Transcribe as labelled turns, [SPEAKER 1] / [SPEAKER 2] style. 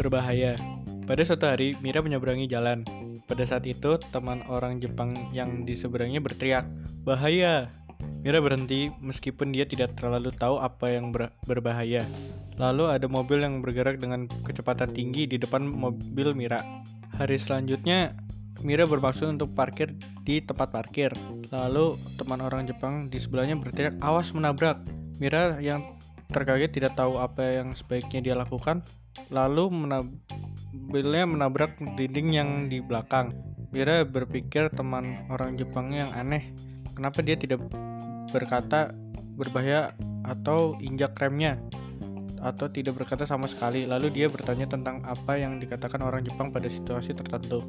[SPEAKER 1] berbahaya. Pada suatu hari, Mira menyeberangi jalan. Pada saat itu, teman orang Jepang yang di seberangnya berteriak, "Bahaya!" Mira berhenti meskipun dia tidak terlalu tahu apa yang ber berbahaya. Lalu ada mobil yang bergerak dengan kecepatan tinggi di depan mobil Mira. Hari selanjutnya, Mira bermaksud untuk parkir di tempat parkir. Lalu teman orang Jepang di sebelahnya berteriak, "Awas menabrak!" Mira yang terkaget tidak tahu apa yang sebaiknya dia lakukan, lalu mobilnya menabrak dinding yang di belakang. Mira berpikir teman orang Jepang yang aneh, kenapa dia tidak berkata berbahaya atau injak remnya atau tidak berkata sama sekali. Lalu dia bertanya tentang apa yang dikatakan orang Jepang pada situasi tertentu.